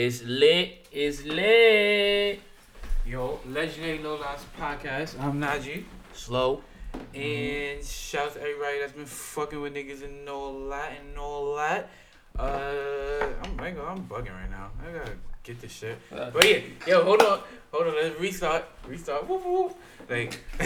It's lit. It's lit. Yo, Legendary Lowlifes Podcast. I'm Najee. Slow. And shout out to everybody that's been fucking with niggas and all that and all that. Uh, I'm, I ain't gonna- I'm bugging right now. I gotta get this shit. Uh, But yeah, yo, hold on, hold on. Let's restart, restart. Whoop, whoop. Like,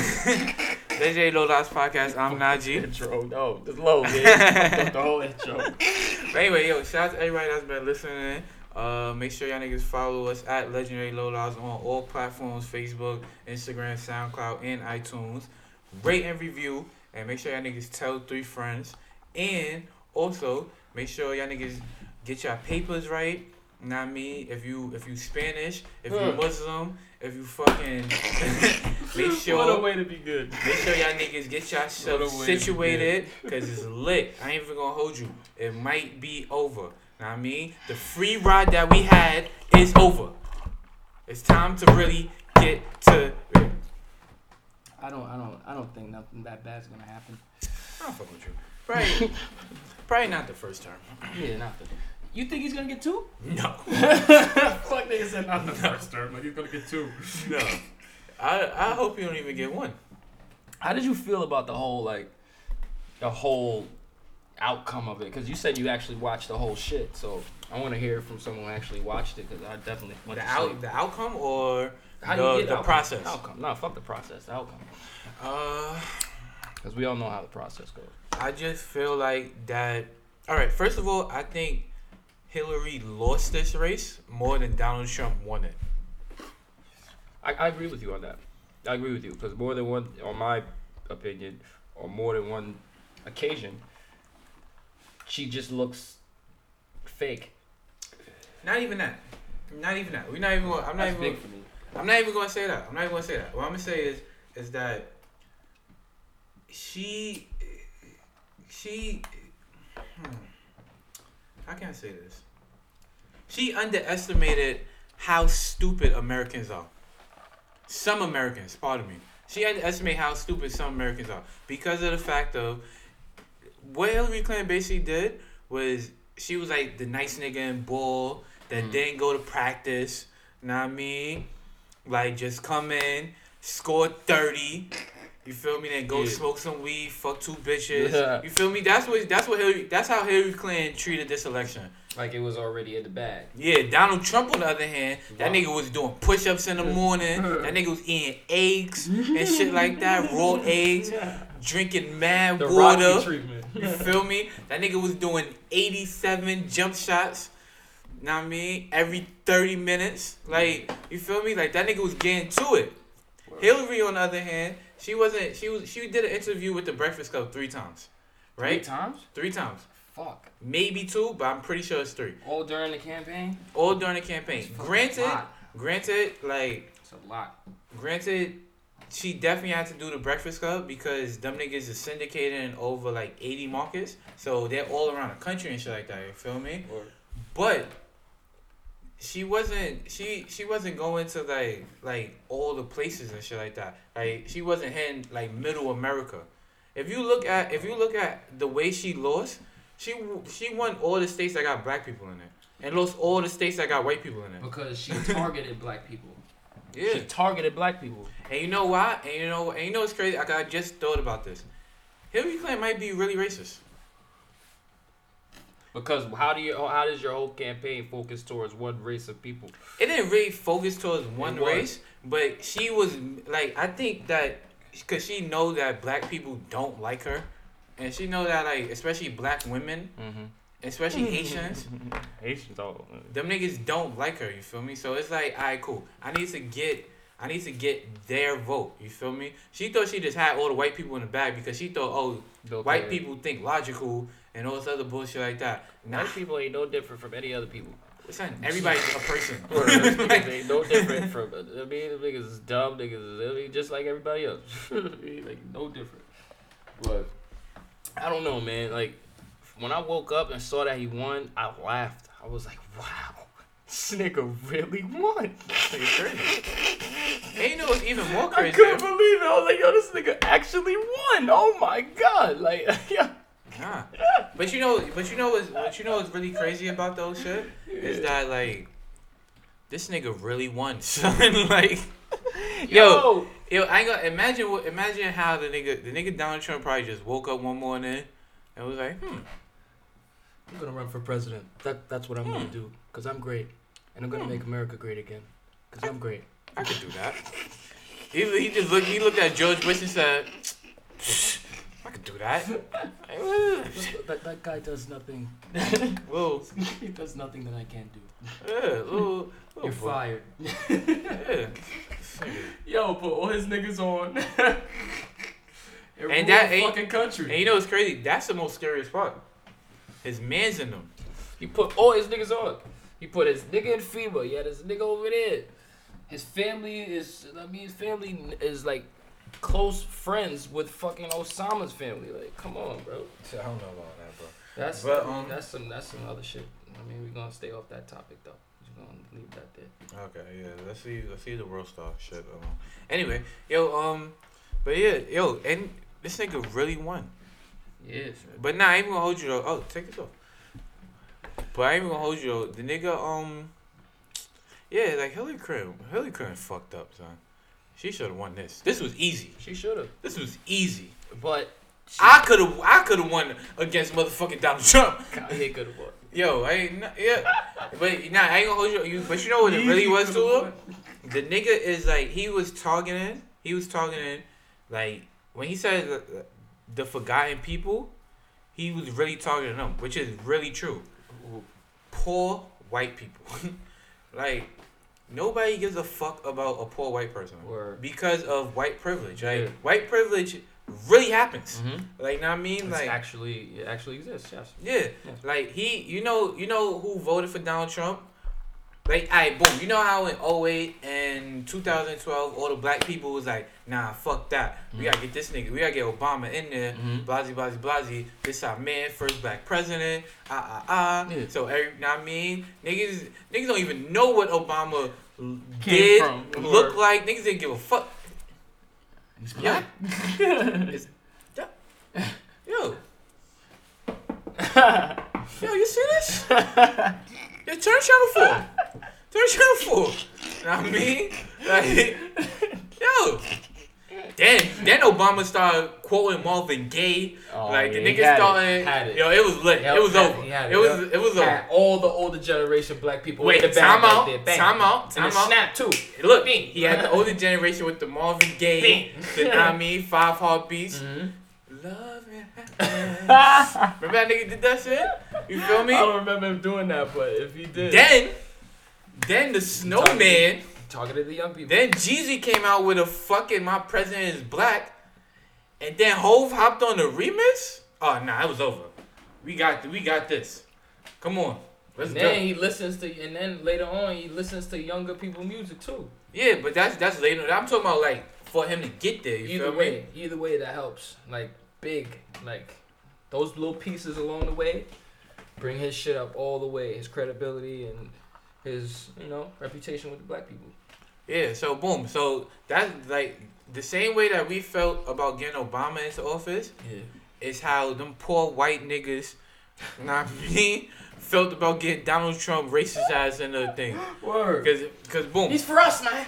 Legendary Lowlifes Podcast. I'm Najee. Intro. No, the low, man. the whole intro. But anyway, yo, shout out to everybody that's been listening. Uh, make sure y'all niggas follow us at Legendary Lowlifes on all platforms: Facebook, Instagram, SoundCloud, and iTunes. Rate and review, and make sure y'all niggas tell three friends. And also make sure y'all niggas get your papers right. Not me. If you if you Spanish, if you Muslim, if you fucking make sure What a way to be good. Make sure y'all niggas get yourself situated because it's lit. I ain't even gonna hold you. It might be over. I mean? The free ride that we had is over. It's time to really get to. I I don't. I don't. I don't think nothing that bad's gonna happen. I don't fuck with you. Probably, probably not the first term. Yeah, not the. You think he's gonna get two? No, Fuck nigga said not the first term, but he's gonna get two. no. I I hope you don't even get one. How did you feel about the whole like, the whole outcome of it? Because you said you actually watched the whole shit, so I want to hear from someone who actually watched it. Because I definitely went The to out the outcome or How the, do you get the outcome? process. Outcome. No, fuck the process. The outcome. Uh. Because we all know how the process goes. I just feel like that. All right, first of all, I think Hillary lost this race more than Donald Trump won it. I, I agree with you on that. I agree with you because more than one, on my opinion, or more than one occasion, she just looks fake. Not even that. Not even that. We're not even. Gonna, I'm not That's even. big for me. I'm not even gonna say that. I'm not even gonna say that. What I'm gonna say is, is that she, she, hmm, how can I say this? She underestimated how stupid Americans are. Some Americans, pardon me. She underestimated how stupid some Americans are because of the fact of what Hillary Clinton basically did was she was like the nice nigga in bull that Mm. didn't go to practice. Know what I mean? Like just come in, score thirty. You feel me? Then go Yeah. smoke some weed, fuck two bitches. Yeah. You feel me? That's what that's what Hillary that's how Hillary Clinton treated this election. Like it was already in the bag. Yeah, Donald Trump on the other hand, that Wow. nigga was doing push ups in the morning. that nigga was eating eggs and shit like that, raw eggs, drinking mad The water. You feel me? That nigga was doing 87 jump shots. Know what I mean? Every 30 minutes. Like, you feel me? Like that nigga was getting to it. Hillary on the other hand, she wasn't she was she did an interview with the Breakfast Club three times. Right? Three times? Three times. Fuck. Maybe two, but I'm pretty sure it's three. All during the campaign? All during the campaign. Granted, granted, like It's a lot. granted, she definitely had to do the Breakfast Club because them niggas is syndicated in over like 80 markets. So they're all around the country and shit like that. You feel me? Or But she wasn't she she wasn't going to like like all the places and shit like that. Like she wasn't hitting like middle America. If you look at if you look at the way she lost, she she won all the states that got black people in it. And lost all the states that got white people in it. because she targeted black people. Yeah. She targeted black people. And you know why? And you know, and you know what's crazy? I, I just thought about this. Hillary Clinton might be really racist. Because how do you how does your whole campaign focus towards one race of people? It didn't really focus towards one race, but she was like, I think that because she know that black people don't like her, and she know that like, especially black women, Mm-hmm. Especially mm. Haitians, Haitians all. them niggas don't like her. You feel me? So it's like, alright, cool. I need to get. I need to get their vote. You feel me? She thought she just had all the white people in the bag because she thought, oh, white people think logical and all this other bullshit like that. Nah, White people ain't no different from any other people. Listen, everybody's a person. they ain't no different from. I mean, the niggas is dumb. Niggas is I mean, just like everybody else. like no different. But I don't know, man. Like when I woke up and saw that he won, I laughed. I was like, wow. This nigga really won. It's crazy. And you know what's even more I couldn't believe it. I was like, yo, this nigga actually won. Oh my god. Like, yeah. Nah. But you know, but you know what's, what you know what's really crazy about those shit is that like this nigga really won, son. like, yo, yo, I ain't gonna imagine what. Imagine how the nigga, the nigga Donald Trump probably just woke up one morning and was like, hmm, I'm gonna run for president. That that's what I'm gonna Hmm. do. Cause I'm great, and I'm gonna Hmm. make America great again. Cause I'm great. I could do that. he, he just looked. He looked at George Bush and said, I could do that. "Uh, that, that guy does nothing. Little, he does nothing that I can't do. yeah, little, little You're boy. fired. Yeah. Yo, put all his niggas on. And that ain't- fucking country. And you know what's crazy? That's the most scariest part. His man's in them. He put all his niggas on. He put his nigga in FEMA. He had his nigga over there. His family is, I mean, his family is like close friends with fucking Osama's family. Like, come on, bro. I don't know about that, bro. That's But, um, that's some that's some other shit. I mean, we're gonna stay off that topic though. We're gonna leave that there. Okay, yeah. Let's see. Let's see the world star shit. Um, anyway, yo, um, but yeah, yo, and this nigga really won. Yes. But nah, I ain't gonna hold you though. Oh, take this off. But I ain't gonna hold you though. The nigga, um, yeah, like Hillary Clinton. Hillary Clinton fucked up, son. She should have won this. This was easy. She should have, This was easy. but she, I could have. I could have won against motherfucking Donald Trump. Kanye could have won. Yo, I ain't. Yeah, but nah, I ain't gonna hold you. you but you know what it really was to him? The nigga is like he was talking targeting. He was talking targeting like when he said the, forgotten people, he was really targeting them, which is really true. Poor white people, like nobody gives a fuck about a poor white person Word. because of white privilege. Like Yeah. white privilege really happens. Mm-hmm. Like, know what I mean, It's like actually it actually exists. Yes. yeah, Yeah. like he, you know, you know who voted for Donald Trump? Like, I right, boom. You know how in 08 and 2012, all the black people was like, nah, fuck that. We mm-hmm. gotta get this nigga. We gotta get Obama in there. Mm-hmm. Blasey, blasey, blasey. This our man, first black president. Ah, ah, ah. So, every, know I mean? Niggas, niggas don't even know what Obama Came did, look like. Niggas didn't give a fuck. He's black. Yeah. it's, yeah. Yo. Yo, you see this? Yo, turn channel 4. That's helpful. You know what I mean? Like, yo. Then, then Obama started quoting Marvin Gaye. Oh, like yeah, the niggas started, it. yo, it was lit. Yo, it was over. It, was, it was over. All the older generation black people. Wait, with the time out, right time out, time and out. Snap too. Look, Bing. he had the older generation with the Marvin Gaye, the Nami Five Heartbeats. Mm-hmm. Love and remember that nigga did that shit? You feel me? I don't remember him doing that, but if he did, then then the snowman. talking to the young people. Then Jeezy came out with a fucking "My President is Black," and then Hove hopped on the remix. Oh nah, it was over. We got we got this. Come on, let's and go. then he listens to, and then later on he listens to younger people music too. Yeah, but that's that's later. I'm talking about like for him to get there. You Either feel way, me? either way that helps. Like big, like those little pieces along the way, bring his shit up all the way. His credibility and his you know reputation with the black people. Yeah. So boom. So that's like the same way that we felt about getting Obama into office Yeah. is how them poor white niggas, not know what I mean, felt about getting Donald Trump racist ass in the thing. Word. Cause, cause boom. He's for us, man.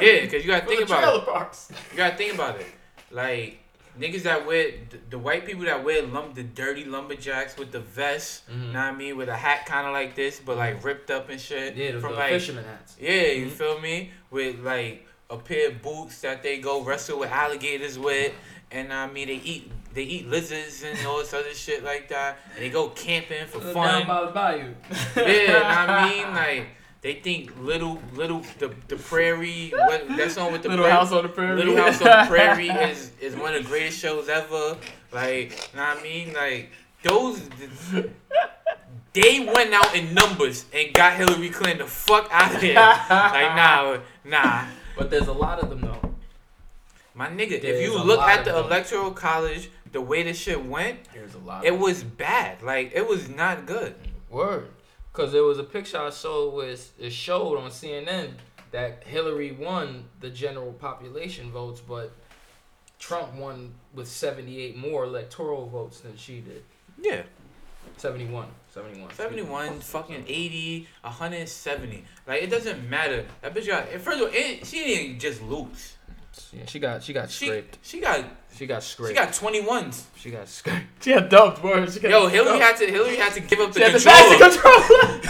Yeah, cause you gotta think about it. parks. You gotta think about it. Like niggas that wear the, the white people that wear lump the dirty lumberjacks with the vest, Mhm. know what I mean, with a hat kind of like this, but like ripped up and shit. Yeah, the, from like fisherman hats. yeah, you Mhm. feel me? With like a pair of boots that they go wrestle with alligators with, and I mean they eat they eat lizards and all this other shit like that, and they go camping for Down fun. by the bayou. Yeah, know what I mean like. They think little, little, the the prairie. What that song with the Little prairie- house on the prairie. Little House on the Prairie is, is one of the greatest shows ever. Like, know what I mean? Like, those. They went out in numbers and got Hillary Clinton the fuck out of there. like, nah, nah. But there's a lot of them though. My nigga, if you look at the them. electoral college, the way this shit went, There's a lot. it was bad. Like, it was not good. Word. Cause there was a picture I saw where it showed on CNN that Hillary won the general population votes, but Trump won with 78 more electoral votes than she did. Yeah. 71. 71. 71, fucking 80, 170. Like, it doesn't matter. That bitch got, first of all, it, she didn't just lose. Yeah, she got she got She, scraped. she got, She got scraped. she got 21s. She got scraped. She got dumped, bro. She got Yo, Hillary dumped. had to, Hillary had to give up the She had to pass controller. the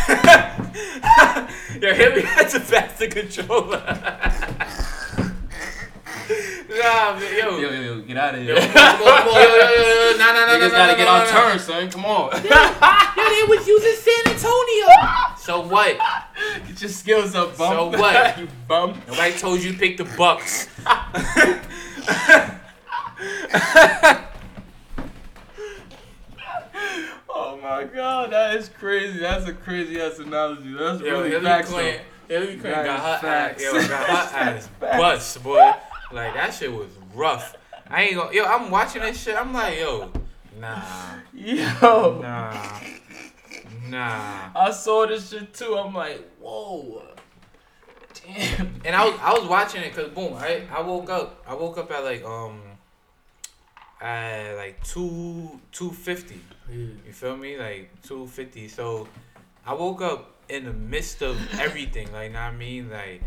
controller. Yo, Hillary had to pass the controller. nah, man, yo. yo, yo, yo, get out of Yo, here. come on, come on, come on, yo, yo, yo, yo, nah, nah, nah, nah, Niggas nah, gotta nah, get nah, on nah. turn, son. Come on. Yo, they was using San Antonio. So what? Your skills up, bum. So what? you bum. Nobody told you to pick the Bucks. Oh my god, that is crazy. That's a crazy ass analogy. That's Yo, really Hillary facts, Clinton, Hillary Clinton got her ass, facts. yo, got her ass bust, boy. Like that shit was rough. I ain't gonna, yo, I'm watching this shit. I'm like, yo, nah. Yo. nah, nah. I saw this shit too. I'm like, whoa. Damn. And I was, I was watching it cause boom, right? I woke up, I woke up at like um, at like two two fifty. You feel me? Like two fifty. So I woke up in the midst of everything. Like, know what I mean? Like,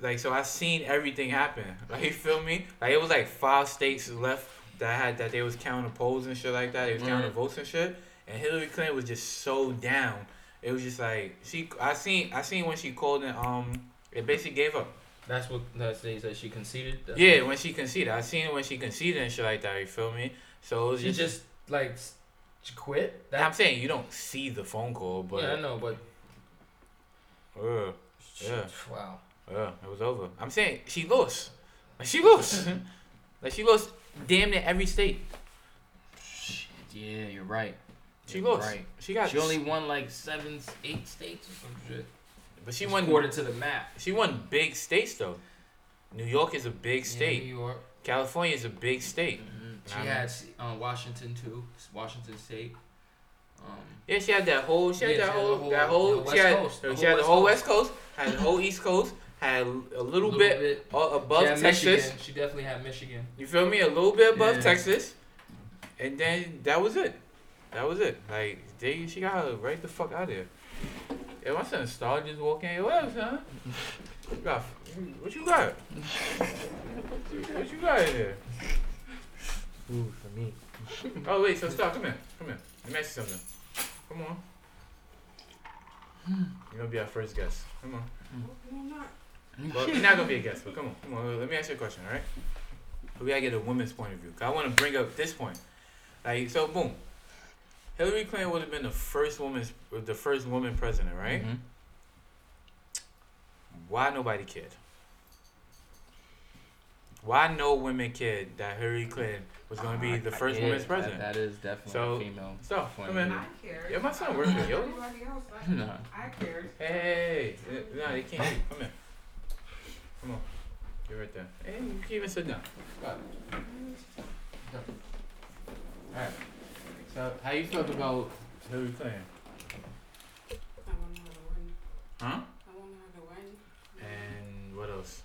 like so I seen everything happen. Like, you feel me? Like it was like five states left that had that they was counting polls and shit like that. They was counting Mhm. votes and shit. And Hillary Clinton was just so down. It was just like she. I seen. I seen when she called and um. It basically gave up. That's what that's they said she conceded. That's Yeah, when she conceded. I seen it when she conceded and shit like that. You feel me? So it was She just. just like quit. I'm saying you don't see the phone call, but yeah, I know, but uh, Yeah. Wow. Yeah, it was over. I'm saying she lost. Like she lost. like she lost damn near every state. Yeah, you're right. She lost. Right. She got. She only won like seven, eight states or some shit. But she won. according to the map. She won big states though. New York is a big Yeah, state. New York. California is a big state. She Um, had um, Washington too. Washington State. Um, Yeah, she had that whole. She had Yeah, that she whole. whole- that whole. she West had. Coast, the she whole had the West whole Coast. West Coast. Had the whole East Coast. Had a little, bit, a- above she Texas. Michigan. She definitely had Michigan. You feel me? A little bit above Yeah. Texas, and then that was it. That was it. Like they, she got her right the fuck out of there. Yeah, my son Star just walking in. What up, son? You got, what you got? What you got in there? Food for me. Oh wait, so Star, come here, come here. Let me ask you something. Come on. Hmm. You're gonna be our first guest. Come on. Well, you're not gonna be a guest, but come on, come on. Let me ask you a question, all right? We gotta get a woman's point of view. 'cause I want to bring up this point. Like, so boom. Hillary Clinton would have been the first woman, the first woman president, right? Mhm. Why nobody cared? Why no women cared that Hillary Clinton was gonna be I- the first get woman's president? That, that is definitely So- a female. So, point come in. I cared. Yeah, my son working, yo. Everybody else, I, Nah. I cared. Hey, hey, hey. No, they can't. Come here. Come on. You're right there. Hey, you can even sit down. Alright. So, how you felt about Hillary Clinton? I want her to win. Huh? I want her to win. And what else?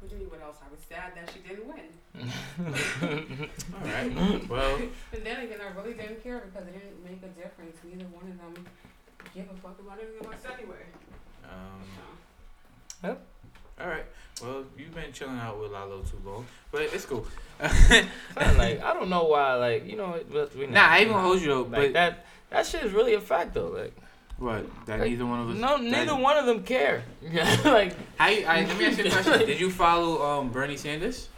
What do you mean, what else? I was sad that she didn't win. Alright. Well, But then again, I really didn't care because it didn't make a difference. Neither one of them give a fuck about anything else anyway. um, So. alright. Well, you've been chilling out with Lalo too long, but it's cool. Like I don't know why. Like you know, but we Nah, I even hold you up, Like but that. That shit is really a fact though. Like what? That Like, neither one of us. no, that- neither one of them care. like How you, I, let me ask you a question. Did you follow um Bernie Sanders?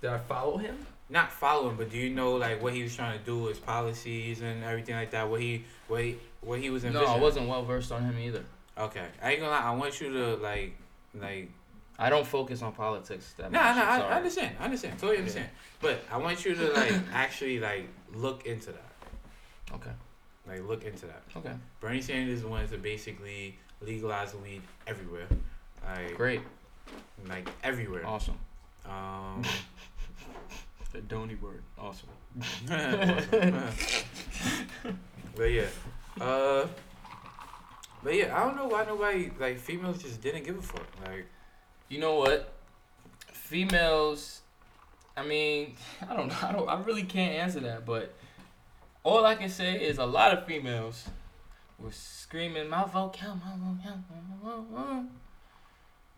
did I follow him? not follow him, but do you know like what he was trying to do, his policies and everything like that? What he what he, what he was No. I wasn't well versed on him either. Okay, I ain't gonna lie. I want you to like like. I don't focus on politics that Nah, much. nah, I, sorry. I understand. I understand. Totally understand. But I want you to like actually like look into that. Okay. Like look into that. Okay. Bernie Sanders wanted to basically legalize weed everywhere. Like Great. like everywhere. Awesome. Um. The Donny word. Awesome. but yeah, uh, but yeah, I don't know why nobody like females just didn't give a fuck. Like, You know what? Females. I mean, I don't know. I don't. I really can't answer that, but all I can say is a lot of females were screaming, "My vote count, my vote count." my vote count."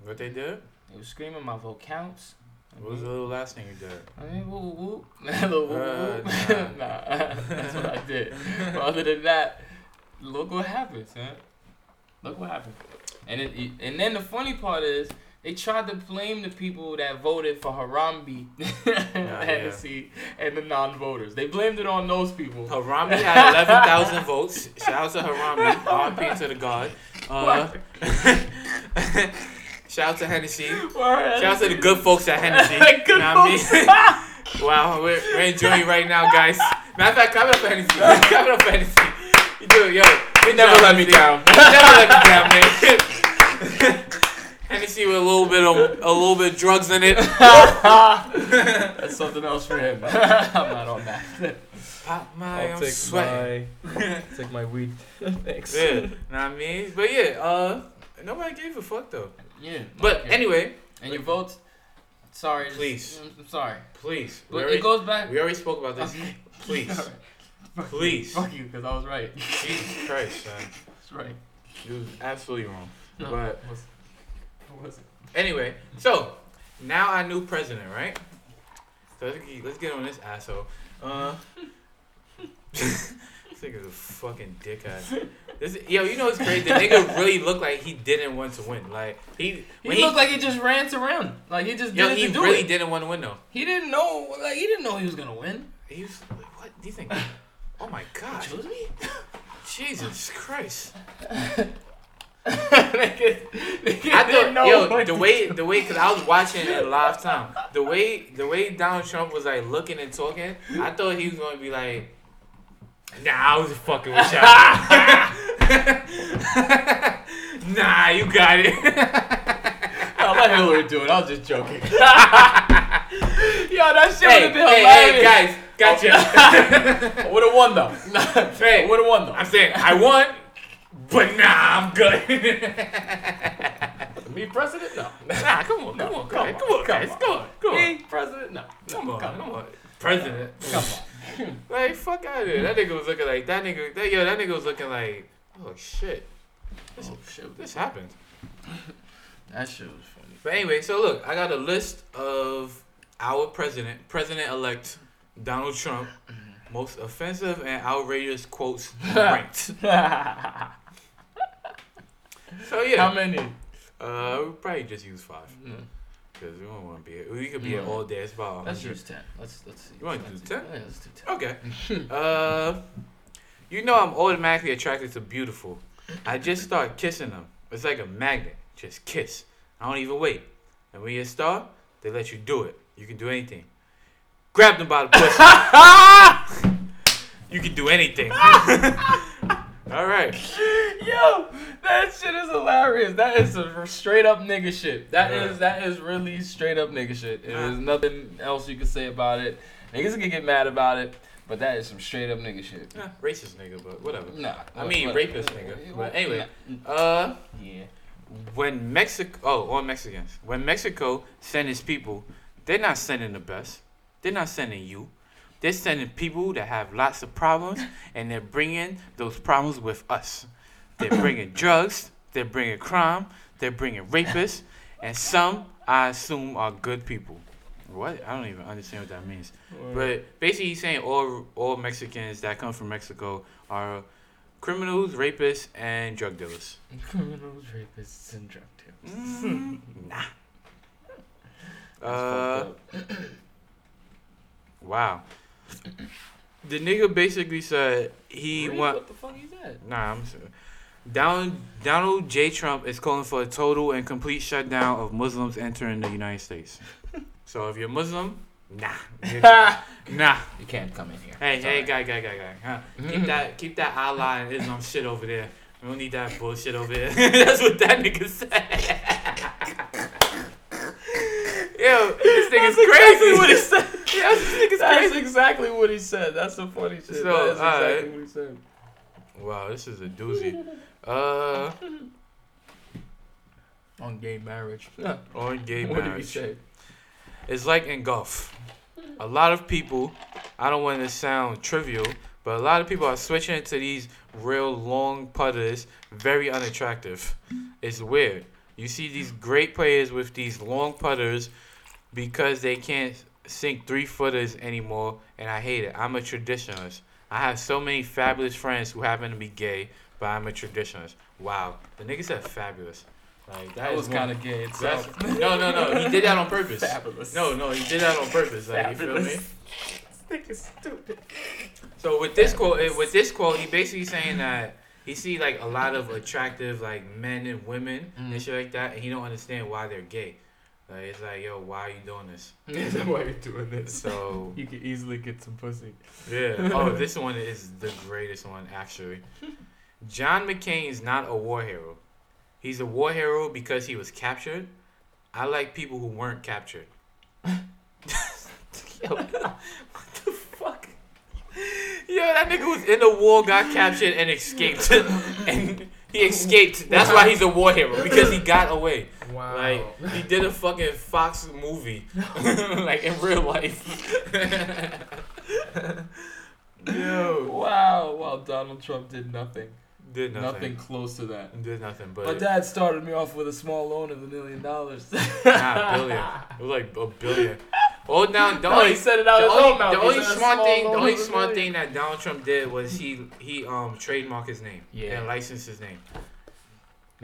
What they did? They were screaming, "My vote counts." What was the little last thing you did? I mean, whoop whoop whoop. Little whoop Uh, nah. nah, that's what I did. But other than that, look what happens, man. Look what happened. And it, and then the funny part is they tried to blame the people that voted for Harambe, Hennessy, and the non-voters. They blamed it on those people. Harambe had 11,000 votes. Shout out to Harambe. RP to the God. Uh, shout out to Hennessy. Shout out to the good folks at Hennessy. Good Know what I mean? wow, we're, we're enjoying it right now, guys. Matter of fact, clap it up for Hennessy. Clap it up for Hennessy. You do it, yo. Good never job, let me down. You never let me down, man. Hennessy with a little bit of a little bit of drugs in it. That's something else for him. I'm not on that. Pop my, I'll I'm take sweating. my take my weed. Thanks. Yeah, know what I mean? But yeah, uh, nobody gave a fuck though. Yeah. But okay. anyway, and your votes. Sorry. just- Please. I'm sorry. please. We But already, it goes back. we already spoke about this. Okay. Please. Alright. Fuck you. Please. Fuck you, because I was right. Jesus Christ, man. That's right. You was absolutely wrong. No, But- it was, it. Anyway, so now our new president, right? So let's get, let's get on this asshole. Uh, this nigga's a fucking dickhead. This, yo, you know what's crazy? The nigga really looked like he didn't want to win. Like he, He when looked like he just ran to around. Like he just yo, he really it. didn't want to win though. He didn't know. Like he didn't know he was gonna win. He was like, what do you think? Oh my god, Chose me. Jesus Christ! I didn't know yo, what the way, the way, cause I was watching it live time. The way, the way Donald Trump was like looking and talking, I thought he was gonna be like, Nah, I was fucking with y'all. nah, you got it. I'll let Hillary do it. I was just joking. Yo, that shit hey, would have been hey, hey, hilarious. guys, gotcha. Would have won though. Hey. would have won though. I'm saying I won, but nah, I'm good. Me president? No. nah, come on, come No, on, come on, come on, come guys, on. come on, come on. Me president? No. Come on, come come on. President. Come on. Like, fuck out of here. That nigga was looking like, that nigga, that, yo, that nigga was looking like, oh shit, Oh shit. this happened. That shit was funny. But anyway, so look, I got a list of our president, President elect Donald Trump, most offensive and outrageous quotes ranked. So yeah, How many? uh, we probably just use five because we don't want to be here. We could be here all day. It's about Let's 100. use ten. Let's let's see. You wanna Let's do 10? Yeah, let's do ten. Okay. Uh, you know I'm automatically attracted to beautiful. I just start kissing them. It's like a magnet. Just kiss. I don't even wait. And when you start, they let you do it. You can do anything. Grab them by the pussy. you can do anything. All right. Yo, that shit is hilarious. That is some straight up nigga shit. That is Yeah. that is really straight up nigga shit. There's nothing else you can say about it. Niggas can get mad about it, but that is some straight up nigga shit. Racist nigga, but whatever. Nah. I mean, what- rapist nigga. But anyway, uh, Yeah. when Mexico, oh, on Mexicans, when Mexico send its people, they're not sending the best. They're not sending you. They're sending people that have lots of problems, and they're bringing those problems with us. They're bringing drugs. They're bringing crime. They're bringing rapists, and some I assume are good people. What? I don't even understand what that means. But basically, he's saying all all Mexicans that come from Mexico are criminals, rapists, and drug dealers. criminals, rapists, and drug dealers. Mm, nah. Uh, wow. The nigga basically said he Really? want. What the fuck he said? Nah, I'm sorry. Donald Donald J. Trump is calling for a total and complete shutdown of Muslims entering the United States. so if you're Muslim, nah, nah. You can't come in here. Hey, It's hey, alright. guy, guy, guy, guy. Huh? Keep mm-hmm. that, keep that Allah and Islam shit over there. We don't need that bullshit over there. That's what that nigga said. Yo, this nigga's That's crazy. exactly what he said. This nigga's That's crazy. exactly what he said. That's the funny shit. So, that is exactly alright. what he said. Wow, this is a doozy. Uh, On gay marriage. on gay what did he say? It's like in golf. A lot of people, I don't want to sound trivial, But a lot of people are switching to these real long putters, very unattractive. It's weird. You see these great players with these long putters because they can't sink three footers anymore, and I hate it. I'm a traditionalist. I have so many fabulous friends who happen to be gay, but I'm a traditionalist. Wow, the nigga said fabulous. Like that was kind of gay itself. no, no, no. He did that on purpose. Fabulous. No, no, he did that on purpose. Like you feel me? Fabulous. This nigga's stupid. So with this quote, eh, with this quote, he basically saying that he see like a lot of attractive like men and women Mhm. and shit like that, and he don't understand why they're gay. Like it's like, yo, why are you doing this? Why are you doing this? So You could easily get some pussy. yeah. Oh, this one is the greatest one actually. John McCain is not a war hero. He's a war hero because he was captured. I like people who weren't captured. Yo, what the fuck? Yo, that nigga was in the war, got captured, and escaped. and he escaped. That's why he's a war hero because he got away. Wow. Like he did a fucking Fox movie, like in real life. Yo, wow. Wow. Donald Trump did nothing. did Nothing, nothing. close to that. Did nothing, but My dad started me off with a small loan of a million dollars. Nah, billion. It was like a billion. Oh, now the No, only, he said it out the his only, own mouth. the only smart small thing, the only smart thing that Donald Trump did was he he um trademarked his name Yeah. and licensed his name.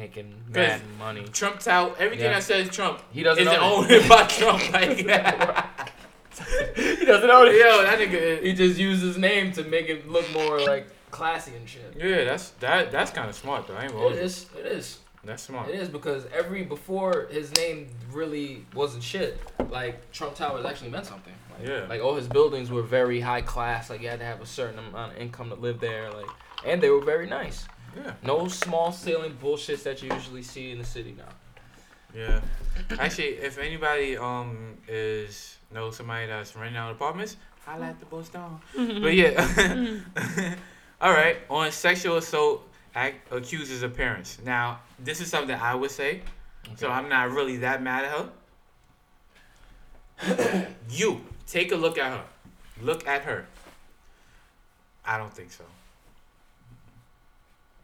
Making mad money. Trump tout everything Yeah. that is Trump He doesn't isn't own owned by Trump. Like, it. he doesn't own it. yo, that nigga. He just used his name to make it look more like classy and shit. Yeah, that's that. That's kind of smart though. I ain't It is. It is. That's smart. It is because every before his name really wasn't shit. Like Trump Towers actually meant something. Like, Yeah. Like all his buildings were very high class. Like you had to have a certain amount of income to live there. Like, and they were very nice. Yeah. No small ceiling bullshits that you usually see in the city now. Yeah. Actually, if anybody um is knows somebody that's renting out apartments, holla at the boss down. But yeah. All right. On sexual assault, act, accuses of parents. Now, this is something I would say, so I'm not really that mad at her. you take a look at her. Look at her. I don't think so.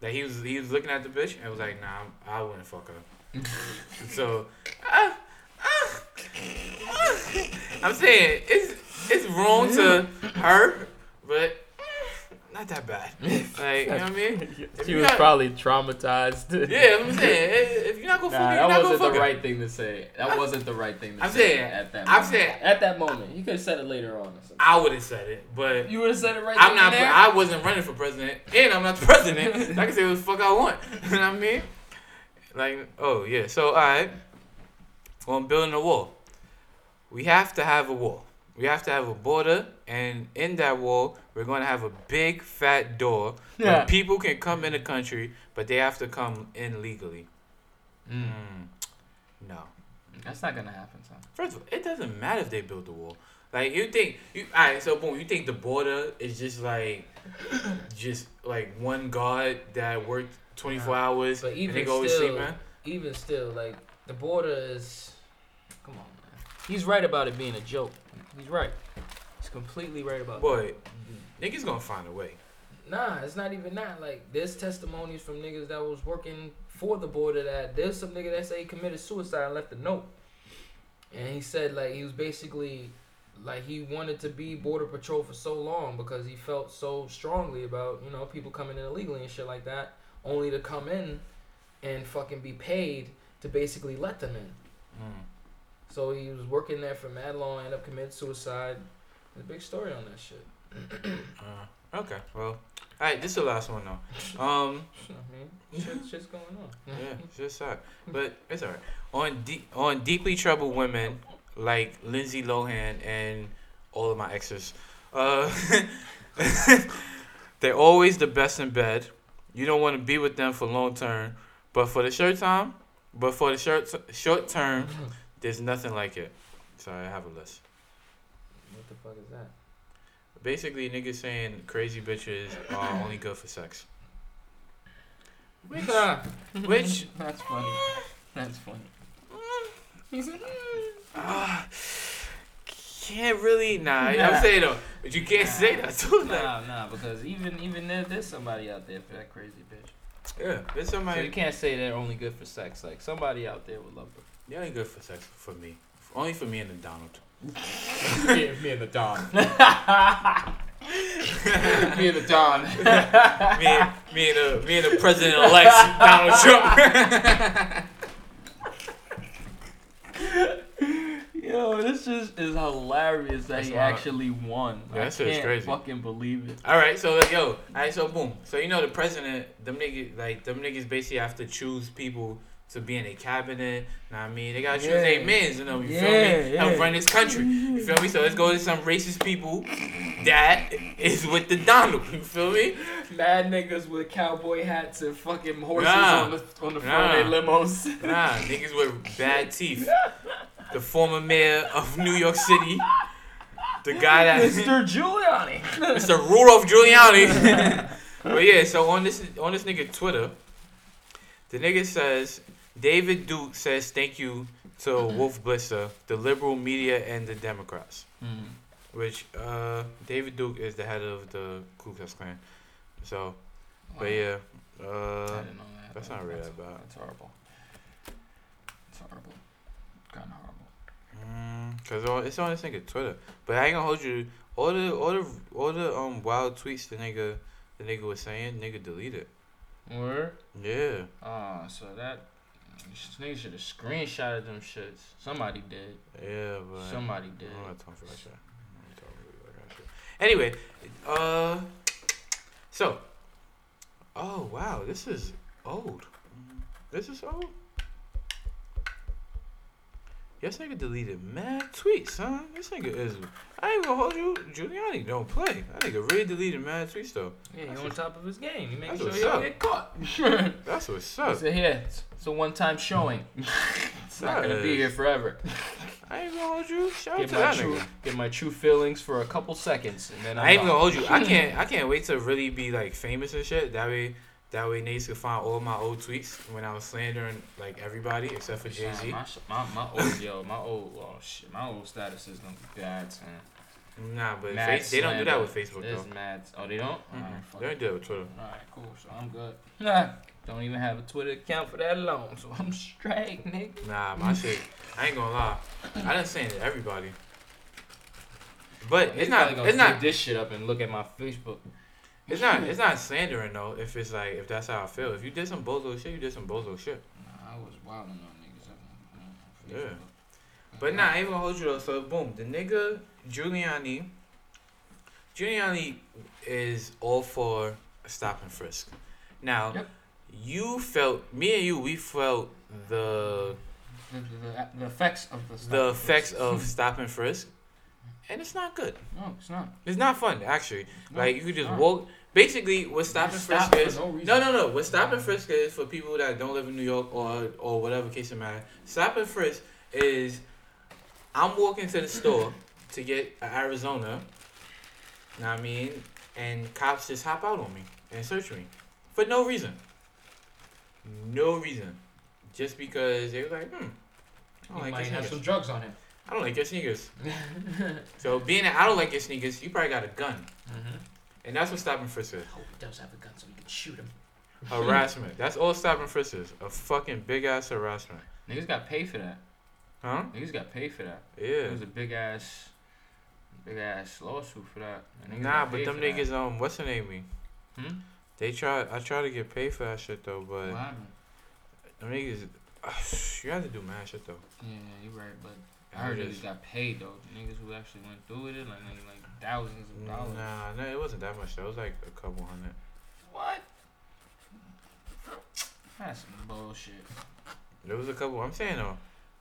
That he was he was looking at the bitch and was like, nah, I wouldn't fuck her. so, ah, ah, ah. I'm saying it's it's wrong to her, but not that bad. Like you know what I mean? If She was got- probably traumatized. Yeah, I'm saying if you're not gonna fuck Nah, her, that not wasn't fuck the right thing to say. That I'm- wasn't the right thing to I'm say saying- at that. I'm moment. saying- at that moment. You could have said it later on. Or. I would have said it, but You would have said it right. I'm not. there? I wasn't running for president, and I'm not the president. I can say what the fuck I want. you know what I mean? Like, oh yeah. So all right, on building a wall, we have to have a wall. We have to have a border, and in that wall, we're going to have a big fat door Yeah. where people can come in the country, but they have to come in legally. Mm. Mm, no. That's not gonna happen, son. First of all, it doesn't matter if they build the wall. Like you think you all right, so boom, you think the border is just like just like one guard that worked twenty four hours But and even they go still, overseas, man. even still, like the border is. Come on, man. He's right about it being a joke. He's right. He's completely right about Boy, niggas gonna find a way. Nah, it's not even that. Like, there's testimonies from niggas that was working for the border that there's some nigga that say he committed suicide and left a note. And he said, like, he was basically, like, he wanted to be Border Patrol for so long because he felt so strongly about, you know, people coming in illegally and shit like that, only to come in and fucking be paid to basically let them in. Mm. So he was working there for mad long, ended up committing suicide. There's a big story on that shit. Uh, okay, well, all right. This is the last one though. Um, I mean, shit, shit's going on. yeah, it's just sad, but it's alright. On deep on deeply troubled women like Lindsay Lohan and all of my exes, uh, they're always the best in bed. You don't want to be with them for long term, but for the short time, but for the short short term, there's nothing like it. So I have a list. What the fuck is that? Basically, niggas saying crazy bitches are only good for sex. Which, which That's funny. That's funny. Ah, can't really. Nah, Nah. I'm saying though, but you can't say that. So like, Nah, nah, because even even there, there's somebody out there for that crazy bitch. yeah, there's So somebody. you can't say they're only good for sex. Like somebody out there would love her. They ain't good for sex for me. Only for me and the Donald. me, me and the Don. me and the Don. me, and- me and the me and the president elect Donald Trump. Yo, this just is hilarious that That's he wild. actually won. Yeah, I that can't crazy. fucking believe it. all right, so yo, all right, so boom, so you know the president, them niggas like them niggas basically have to choose people to be in a cabinet. Know what I mean, they gotta choose Yeah. their men. You know, you feel Yeah, me? Help yeah. run this country. You feel me? So let's go to some racist people that is with the Donald. You feel me? Mad niggas with cowboy hats and fucking horses Nah. on the on the front Nah. of their limos. Nah, niggas with bad teeth. The former mayor of New York City. The guy that Mr. Giuliani. Mr. Rudolph Giuliani. but yeah, so on this on this nigga Twitter, the nigga says David Duke says thank you to Wolf Blitzer, the liberal media, and the Democrats. Hmm. Which uh, David Duke is the head of the Ku Klux Klan. So, but yeah, uh, that. that's not really that bad. That's horrible. It's horrible. Kind of horrible. Mm, Cause all, it's on this nigga Twitter, but I ain't gonna hold you. All the all the all the um wild tweets the nigga the nigga was saying, nigga deleted. Word. Yeah. Ah, so that nigga should have screenshotted them shits. Somebody did. Yeah, but Somebody did. I'm not talking for that shit. Talking that shit. Anyway, uh, so, oh wow, this is old. This is old. Yes, nigga deleted mad tweets, huh? This nigga is. I ain't gonna hold you. Giuliani don't play. That nigga really deleted mad tweets though. Yeah, he on top of his game. He making sure he don't get caught. That's what's So up. here, it's, it's a one-time showing. it's not gonna be here forever. I ain't gonna hold you. Shout out Get to my that true, nigga. get my true feelings for a couple seconds, and then I'm I ain't even gonna hold you. I can't. I can't wait to really be like famous and shit. That way, that way, niggas can find all my old tweets when I was slandering like everybody except for oh, Jay Z. My, my, my old yo, my old oh shit, my old status is gonna be bad, son. Nah, but Mad they don't do that with Facebook though. mad. Oh, they don't. Mm-mm. Alright, fuck They don't do that with Twitter. Alright, cool. So I'm good. Nah, don't even have a Twitter account for that long, so I'm straight, nigga. Nah, my shit. I ain't gonna lie. I done saying to everybody. But He's it's not. It's not. this shit up and look at my Facebook. It's not. It's not slandering though. If it's like, if that's how I feel. If you did some bozo shit, you did some bozo shit. Nah, I was wilding on niggas up on, on Yeah. Facebook. But nah, I ain't gonna hold you though. So boom, the nigga Giuliani. Giuliani is all for stop and frisk. Now, Yep. you felt me and you. We felt the The, the, the effects of the the effects of stop and frisk, and it's not good. No, it's not. It's not fun actually. No, like you could just walk. Basically, what stop and frisk is. no. No, no, no. What stop and frisk is for people that don't live in New York or or whatever case it matter. Stop and frisk is I'm walking to the store to get Arizona. Know what I mean? And cops just hop out on me and search me for no reason. No reason. Just because they were like, hmm. I He don't like might have some drugs on him. I don't like your sneakers. So being that I don't like your sneakers, you probably got a gun. Mm-hmm. And that's what stopping frisk is. Hope he does have a gun so we can shoot him. Harassment. That's all stopping frisk is. A fucking big ass harassment. Niggas got paid for that. Huh? Niggas got paid for that. Yeah. It was a big ass, big ass lawsuit for that. Nah, but them for that. niggas, um, what's the name me? Hmm? They try. I try to get paid for that shit though, but What happened? them niggas, you have to do mad shit though. Yeah, you're right, but I heard it niggas got paid though. Niggas who actually went through with it, like niggas like thousands of dollars. Nah, no, it wasn't that much. though. It was like a couple hundred. What? That's some bullshit. There was a couple. I'm saying though,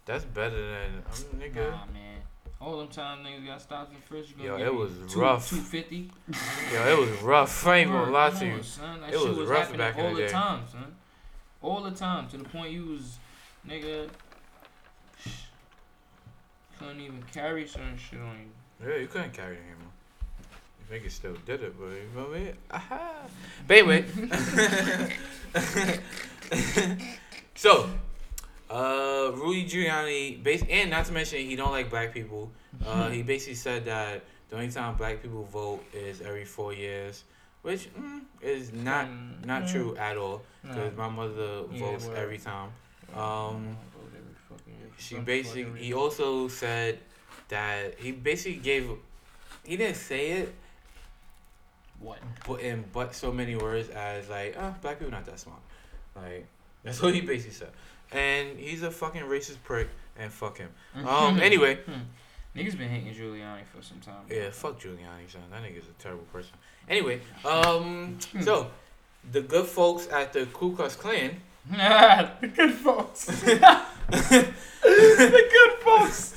that's better than I'm nigga. Nah, man. All them time niggas got stopped and first. Yo, it was two, rough. Two fifty. Yo, it was rough. I ain't gonna lie to you. Son. That It was was, rough back in all the the time, son. All the time, to the point you was, nigga, couldn't even carry certain shit on you. Yeah, you couldn't carry anything i think Niggas still did it, but you know what I mean? Aha. But anyway. so, uh, Rudy Giuliani, base, and not to mention he don't like black people. Uh, he basically said that the only time black people vote is every four years, which mm, is not Mm, not mm, true at all. no. Because my mother votes word. every time. Um, vote every fucking- She basically he also said that he basically gave he didn't say it. What? but in but so many words as like oh black people not that smart. Like that's what he basically said. And he's a fucking racist prick and fuck him. Um anyway. Niggas been hating Giuliani for some time. yeah fuck Giuliani son. That nigga's a terrible person. Anyway um so the good folks at the Ku Klux Klan the good folks. the good folks.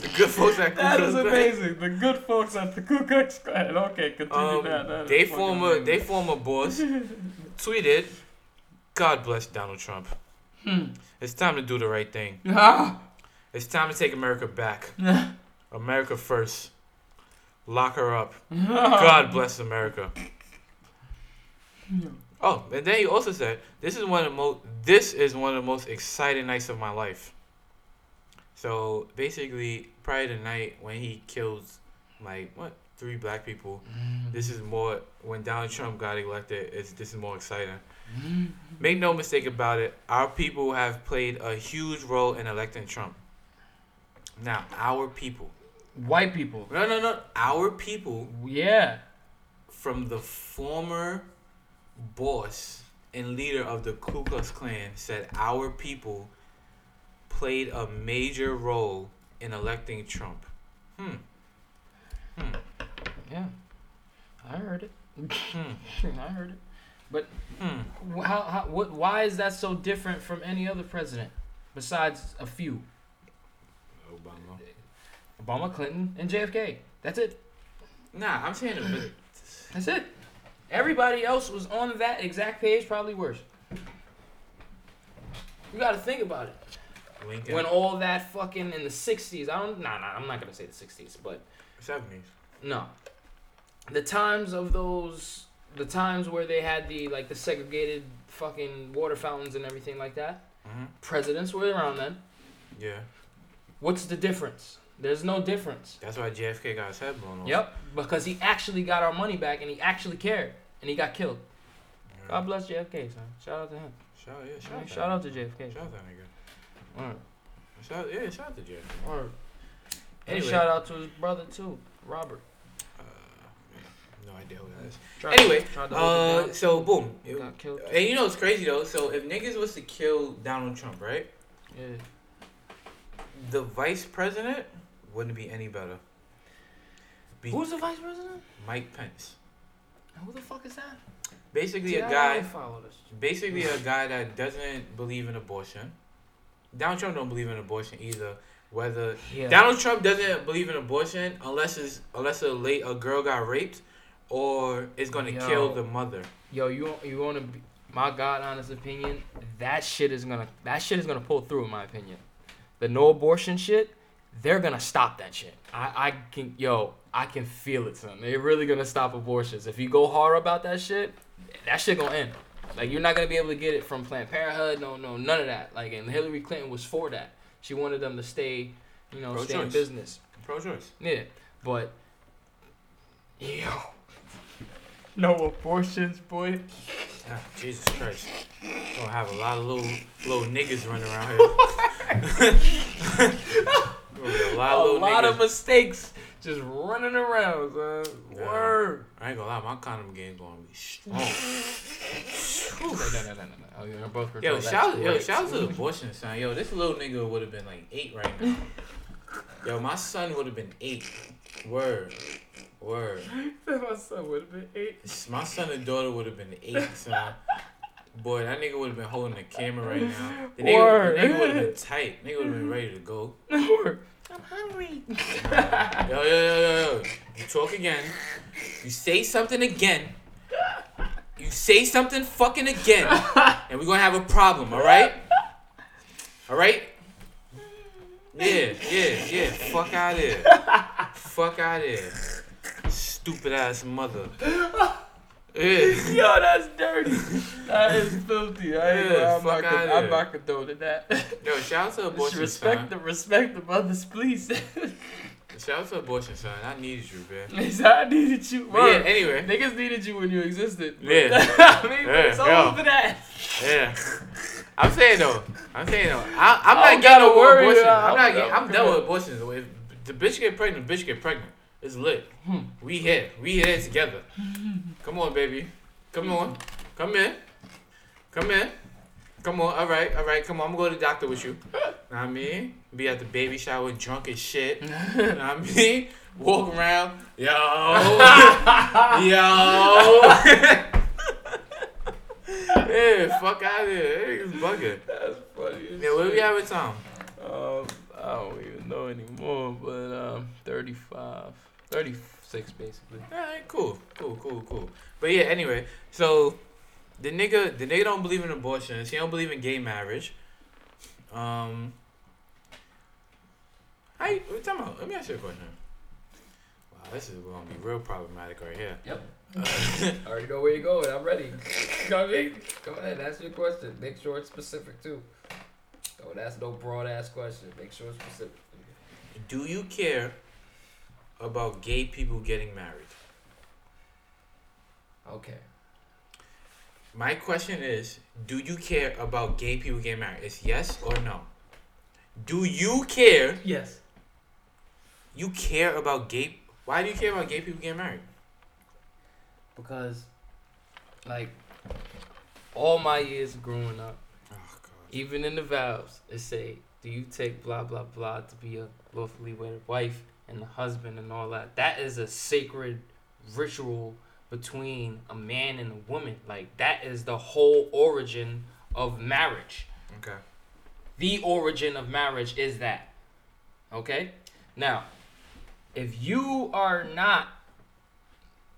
the good folks at Ku That is Klan amazing. The good folks at the Ku Klux Klan. Okay, continue Um, that. that. is they fucking former they amazing. former boss tweeted, "God bless Donald Trump. Hmm. It's time to do the right thing. Ah. It's time to take America back. America first. Lock her up. God bless America." Oh, and then he also said, "This is one of the most. This is one of the most exciting nights of my life." So basically, prior to night when he kills, like what three black people, mm-hmm. this is more when Donald Trump got elected. It's this is more exciting. Mm-hmm. Make no mistake about it. Our people have played a huge role in electing Trump. Now, our people. White people. No, no, no. Our people Yeah. from the former boss and leader of the Ku Klux Klan said our people played a major role in electing Trump. Hmm. Hmm. Yeah. I heard it. Hmm. I heard it. But Hmm. How, how, what, why is that so different from any other president besides a few? Obama. Obama, Clinton, and JFK. That's it. Nah, I'm saying it. That's it. Everybody else was on that exact page, probably worse. You got to think about it. Lincoln. When all that fucking in the '60s, I don't. Nah, nah. I'm not gonna say the '60s, but 70s. no. The times of those, the times where they had the like the segregated fucking water fountains and everything like that. hmm Presidents were around then. Yeah. What's the difference? There's no difference. That's why JFK got his head blown off. Yep, because he actually got our money back and he actually cared and he got killed. Yeah. God bless JFK, son. Shout out to him. Shout, yeah, shout, out that Shout out to. JFK. Shout out that nigga. Word. Shout, yeah, shout out to JFK. Word. And shout out to his brother too, Robert. Uh, no idea who that is. Anyway, to Uh, so boom. got killed. And you know it's crazy though? So if niggas was to kill Donald Trump, right? Yeah. The vice president wouldn't be any better. Be Who's the vice president? Mike Pence. Who the fuck is that? Basically See, a I guy don't follow this. basically a guy that doesn't believe in abortion. Donald Trump don't believe in abortion either. Whether Yeah. Donald Trump doesn't believe in abortion unless it's unless a late a girl got raped or it's gonna Yo. kill the mother. Yo, you you want to be my god honest opinion? That shit is gonna that shit is gonna pull through in my opinion. The no abortion shit, they're gonna stop that shit. I I can yo I can feel it, son. They're really gonna stop abortions. If you go hard about that shit, that shit gonna end. Like you're not gonna be able to get it from Planned Parenthood. No, no, none of that. Like and Hillary Clinton was for that. She wanted them to stay, you know, stay in business. Pro choice. Yeah, but yo, no abortions, boy. Ah, Jesus Christ. Gonna have a lot of little little niggas running around here. Gonna a lot a of little lot of mistakes just running around, son. Yeah. Word. I ain't gonna lie, my condom game gonna be strong. Oh. No, no, no, no, no, no. Oh, you're both Yo, shout, yo, shout out to the abortion son. Yo, this little nigga would have been like eight right now. Yo, my son would have been eight. Word. Word. My son would have been eight. My son and daughter would have been eight, son. Boy, that nigga would have been holding the camera right now. The nigga, Word. the nigga would have been tight. Nigga would have been ready to go. Word. I'm hungry. Yo, yo, yo, yo, yo. You talk again. You say something again. You say something fucking again. And we're gonna have a problem, alright? Alright? Yeah, yeah, yeah. Fuck out of here. Fuck out of here. Stupid ass mother. Yeah. Yo, that's dirty. That is filthy. I ain't Yeah, gonna, I'm, not, con- I'm not condoning that. Yo, shout out to abortion respect son. the respect the mothers, please. Shout out to abortion son. I needed you, man. I needed you. But yeah, anyway. Niggas needed you when you existed. Yeah. I mean, Yeah, it's yeah. over that. Yeah. I'm saying though. I'm saying though. I, I'm I not don't getting gotta no more worry abortions. about- I'm not getting. I'm done with abortions. If the bitch get pregnant, the bitch get pregnant. It's lit. Hmm. We here. We here together. Come on, baby. Come on. Come in. Come in. Come on. All right. All right. Come on. I'm gonna go to the doctor with you. Know what I mean? Be at the baby shower drunk as shit. know what I mean? Walk around. Yo. Yo. yeah, fuck out of here. Niggas bugging. That's funny. Yeah, what shit. we having time? Um, I don't even know anymore, but um, 35, 36 basically. Alright, cool, cool, cool, cool. But yeah, anyway, so the nigga, the nigga don't believe in abortions. He don't believe in gay marriage. Um, how you, what time out? Let me ask you a question. Wow, this is gonna be real problematic right here. Yep. Uh, I already know where you're going. I'm ready. Come in. Go ahead. Ask your question. Make sure it's specific too. Don't ask no broad ass question. Make sure it's specific. do you care about gay people getting married? Okay. My question is, do you care about gay people getting married? It's yes or no. Do you care? Yes. You care about gay? Why do you care about gay people getting married? Because, like, all my years growing up, Oh God. even in the vows, it say, "Do you take blah blah blah to be a lawfully wedded wife and the husband and all that?" That is a sacred ritual between a man and a woman. Like that is the whole origin of marriage. Okay. The origin of marriage is that. Okay? Now, if you are not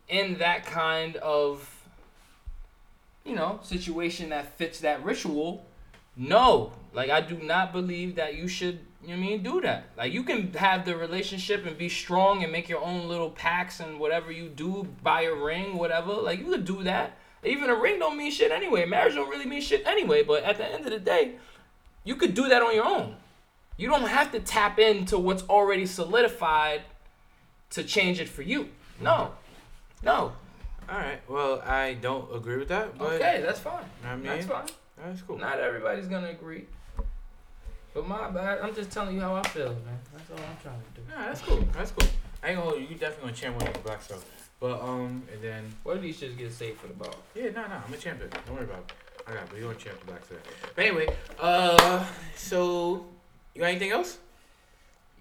in that kind of you know, situation that fits that ritual, no. Like I do not believe that you should, you know what I mean, do that. Like you can have the relationship and be strong and make your own little packs and whatever you do, buy a ring, whatever. Like you could do that. Even a ring don't mean shit anyway. Marriage don't really mean shit anyway. But at the end of the day, you could do that on your own. You don't have to tap into what's already solidified to change it for you. No. No. All right. Well, I don't agree with that, but Okay, that's fine. I mean, That's fine. that's cool. Not everybody's gonna agree. But my bad. I'm just telling you how I feel, man. That's all I'm trying to do. Nah, that's cool. That's cool. I ain't gonna hold you. You definitely gonna champ one of the black stuff. But um, and then What do these shits get saved for the ball? yeah, no, no, I'm a champion. Don't worry about it. I got, it, but you gonna champ the black stuff. But anyway, uh, so you got anything else?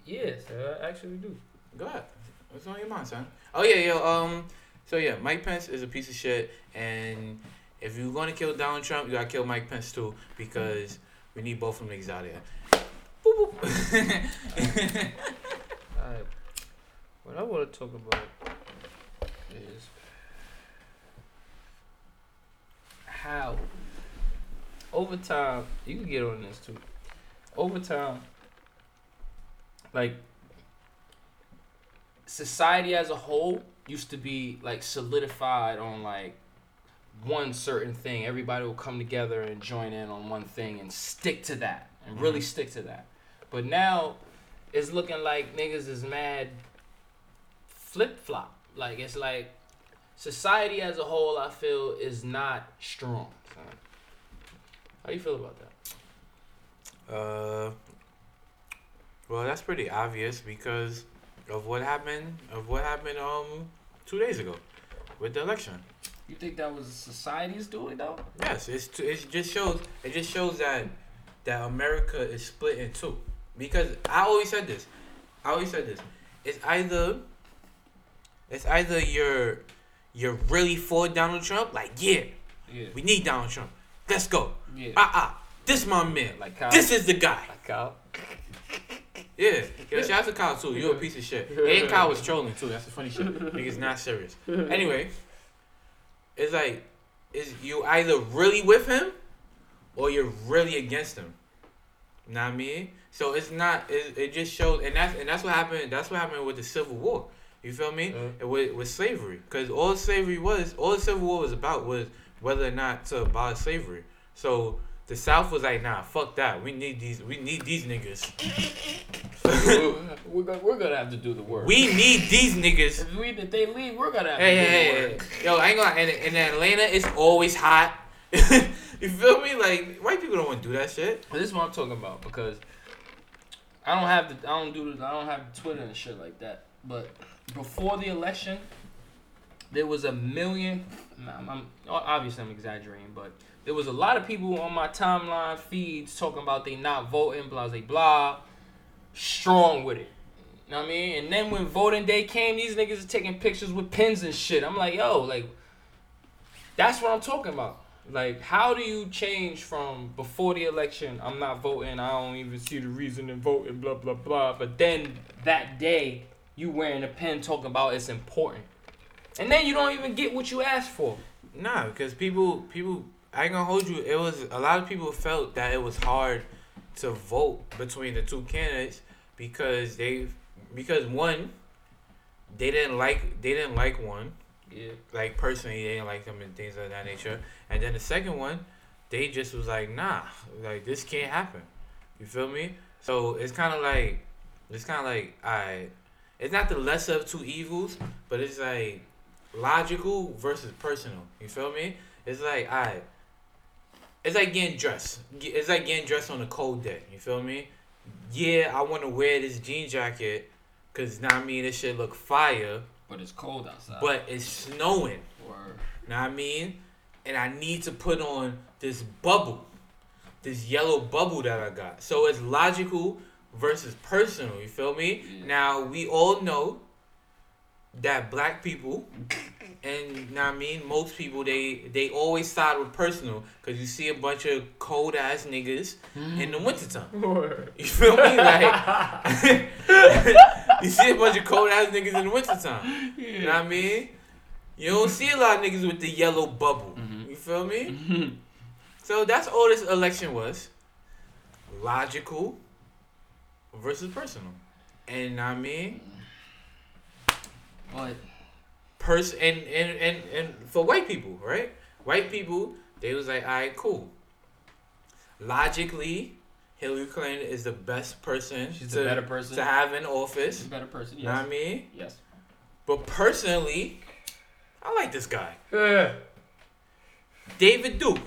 Yes, I actually do. Go ahead. What's on your mind, son? Oh yeah, yo. Um. So yeah, Mike Pence is a piece of shit, and if you're gonna kill Donald Trump, you gotta kill Mike Pence too, because we need both of them niggas out there. Boop, boop. What I want to talk about is how over time you can get on this too. Over time, like society as a whole used to be like solidified on like one certain thing. Everybody will come together and join in on one thing and stick to that and really Mhm. stick to that. But now it's looking like niggas is mad flip flop. Like it's like society as a whole, I feel, is not strong. son. How you feel about that? Uh, well, that's pretty obvious because of what happened. Of what happened um two days ago with the election. You think that was society's doing though? Yes, it's t- it just shows it just shows that that America is split in two. Because I always said this. I always said this. It's either it's either you're you're really for Donald Trump, like yeah, Yeah. we need Donald Trump. Let's go. Yeah. Ah ah. This my man. Like Kyle. This is the guy. like Kyle. Yeah. Yo, shout out to Kyle too. You're a piece of shit. And Kyle was trolling too. That's the funny shit. Niggas not serious. Anyway, it's like, is you either really with him or you're really against him. Know what I mean? So it's not. It, it just shows, and that's and that's what happened. That's what happened with the Civil War. You feel me? Uh. With with slavery, because all slavery was, all the Civil War was about was whether or not to abolish slavery. So the South was like, nah, fuck that. We need these. We need these niggas. we're, gonna, we're gonna have to do the work. We need these niggas. if, we, if they leave, we're gonna have Hey, to do hey, the work. Yo, I ain't gonna. In, in Atlanta, it's always hot. you feel me? Like white people don't want to do that shit. This is what I'm talking about because I don't have the I don't do the I don't have Twitter and shit like that. But before the election, there was a million. I'm, I'm obviously I'm exaggerating, but there was a lot of people on my timeline feeds talking about they not voting, blah blah blah, strong with it. You know what I mean? And then when voting day came, these niggas are taking pictures with pins and shit. I'm like, yo, like, that's what I'm talking about. Like, how do you change from before the election, I'm not voting, I don't even see the reason in voting, blah, blah, blah. But then that day, you wearing a pen talking about it's important. And then you don't even get what you asked for. Nah, because people, people, I ain't gonna hold you. It was a lot of people felt that it was hard to vote between the two candidates because they, because one, they didn't like, they didn't like one. Yeah. Like personally, they didn't like them and things of that nature. And then the second one, they just was like, nah, like this can't happen. You feel me? So it's kind of like, it's kind of like, I, it's not the lesser of two evils, but it's like logical versus personal. You feel me? It's like I. It's like getting dressed. It's like getting dressed on a cold day. You feel me? Yeah, I want to wear this jean jacket, cause now I mean this shit look fire, But it's cold outside. but it's snowing. Word. Know what I mean? And I need to put on this bubble, this yellow bubble that I got. So it's logical versus personal. You feel me? Yeah. Now we all know that black people and know what I mean most people they they always start with personal because you see a bunch of cold ass niggas in the wintertime. You feel me? Like you see a bunch of cold ass niggas in the wintertime. You know what I mean? You don't see a lot of niggas with the yellow bubble. Mhm. You feel me? So that's all this election was. Logical versus personal. And I mean, But pers and, and, and, and for white people, right? White people, they was like, alright, cool. Logically, Hillary Clinton is the best person she's to, better person. to have in She's office. a better person. You know what Yes. I mean? Yes. But personally, I like this guy. Yeah. David Duke.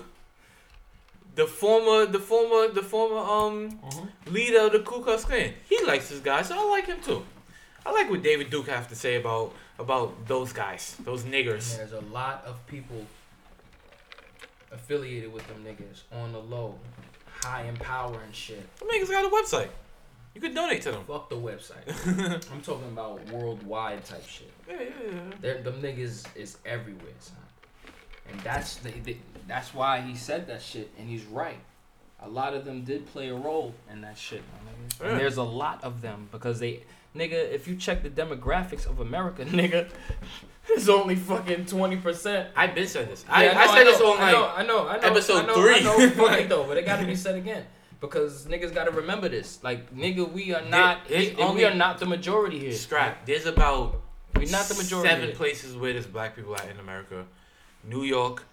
The former the former the former um leader of the Ku Klux Klan. He likes this guy, so I like him too. I like what David Duke have to say about about those guys, those niggers. There's a lot of people affiliated with them niggas on the low, high in power and shit. Them niggas got a website. You could donate to them. Fuck the website. I'm talking about worldwide type shit. Yeah, yeah, yeah. They're, them niggas is everywhere, son. And that's the, the, that's why he said that shit, and he's right. A lot of them did play a role in that shit. Yeah. And there's a lot of them because they, nigga, if you check the demographics of America, nigga, it's only fucking twenty percent. I've been said this. I, I, said this on I know, like I know, I know, episode I know, three. I know, fuck it though, but it got to be said again because niggas got to remember this. Like, nigga, we are not. it's we- only- we are not the majority here. scrap. There's about We're not the majority. seven here. places where there's black people at in America. New York,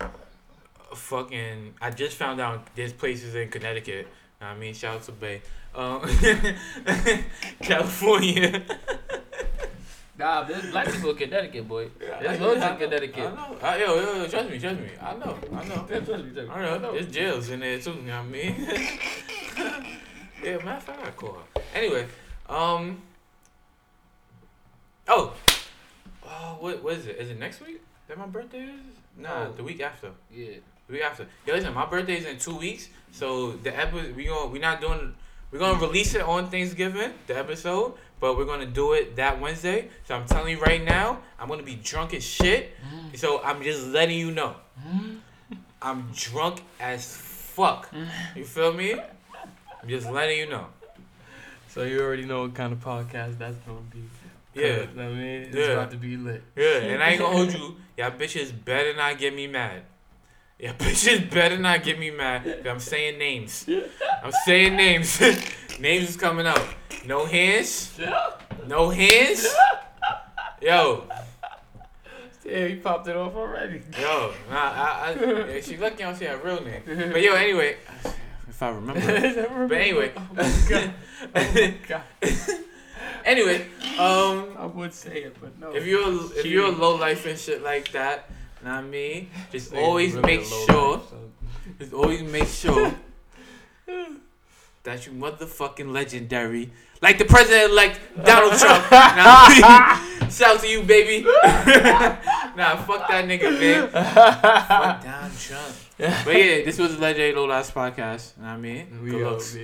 fucking. I just found out there's places in Connecticut. I mean, shout out to Bay. Um, California. Nah, there's black people in Connecticut, boy. I There's know, loads I in Connecticut. I know. Uh, yo, yo, yo, trust me, trust me. I know, I know. Yeah, trust me, trust me. I know. There's jails in there too. You know what I mean? yeah, matter of fact, I call her. Anyway, um. Oh. Oh, what what is it? Is it next week? That my birthday is? Nah, Oh. the week after. Yeah. The week after. Yo, listen, my birthday is in two weeks, so the episode we going we not doing. We're gonna release it on Thanksgiving, the episode, but we're gonna do it that Wednesday. So I'm telling you right now, I'm gonna be drunk as shit. Mm. So I'm just letting you know. Mm. I'm drunk as fuck. Mm. You feel me? I'm just letting you know. So you already know what kind of podcast that's gonna be. Yeah, I mean, it's Yeah. about to be lit. yeah. And I ain't gonna hold you. Y'all bitches better not get me mad. Y'all bitches better not get me mad. I'm saying names. I'm saying names. names is coming out. No hands. No hands. Yo, Yeah, he popped it off already. yo, nah, I, I, yeah, she lucky I don't say her real name. But yo, anyway, if I remember. But anyway, Oh my god. Oh my god. anyway, um, I would say it, but no. if you're if you're a low life and shit like that, not me. Just always make sure. Just always make sure that you motherfucking legendary, like the president elect Donald Trump. Nah, shout out to you, baby. nah, fuck that nigga, man. fuck Donald Trump. But yeah, this was the Legendary Lowlifes podcast. Know what I mean, We good looks.